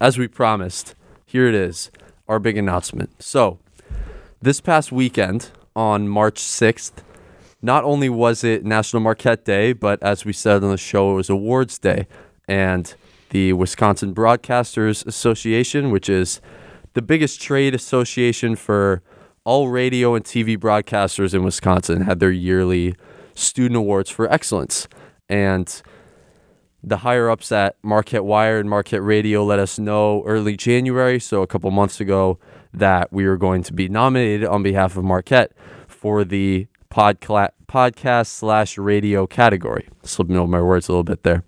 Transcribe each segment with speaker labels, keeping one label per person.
Speaker 1: as we promised, here it is, our big announcement. So, this past weekend on March 6th, not only was it National Marquette Day, but as we said on the show, it was Awards Day. And the Wisconsin Broadcasters Association, which is the biggest trade association for all radio and TV broadcasters in Wisconsin, had their yearly student awards for excellence. And the higher ups at Marquette Wire and Marquette Radio let us know early January, so a couple months ago, that we were going to be nominated on behalf of Marquette for the podcast slash radio category. Slipping over my words a little bit there.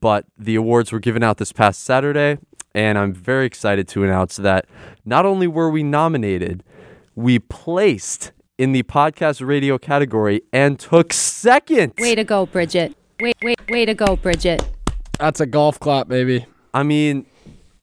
Speaker 1: But the awards were given out this past Saturday, and I'm very excited to announce that not only were we nominated, we placed in the podcast radio category and took second.
Speaker 2: Way to go, Bridget. Wait, wait, way to go, Bridget.
Speaker 3: That's a golf clap, baby.
Speaker 1: I mean,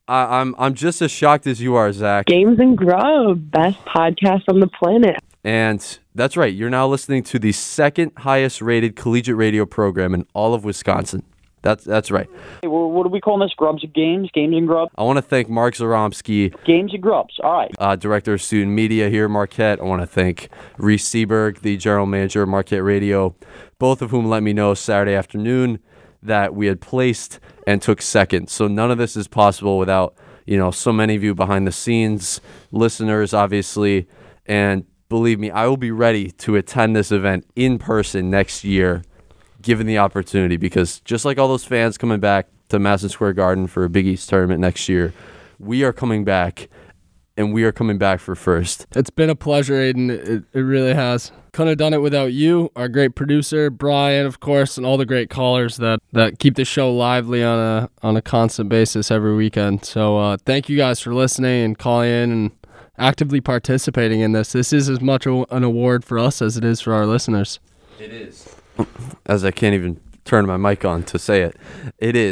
Speaker 1: I, I'm I'm just as shocked as you are, Zack.
Speaker 4: Games and Grub, best podcast on the planet.
Speaker 1: And that's right. You're now listening to the second highest rated collegiate radio program in all of Wisconsin. That's that's right.
Speaker 5: Hey, wha- what are we calling this? Grubs and games? Games and grubs?
Speaker 1: I want to thank Mark Zoromski,
Speaker 5: Games and grubs. All right.
Speaker 1: uh, director of student media here at Marquette. I want to thank Reese Seberg, the general manager of Marquette Radio, both of whom let me know Saturday afternoon that we had placed and took second. So none of this is possible without you know so many of you behind the scenes, listeners, obviously, and believe me, I will be ready to attend this event in person next year, given the opportunity. Because just like all those fans coming back to Madison Square Garden for a Big East tournament next year, we are coming back, and we are coming back for first.
Speaker 3: It's been a pleasure, Aidan. It, it really has. Couldn't have done it without you, our great producer, Brian, of course, and all the great callers that, that keep the show lively on a on a constant basis every weekend. So uh, thank you guys for listening and calling in and actively participating in this. This is as much a, an award for us as it is for our listeners.
Speaker 1: It is. As I can't even turn my mic on to say it, it is.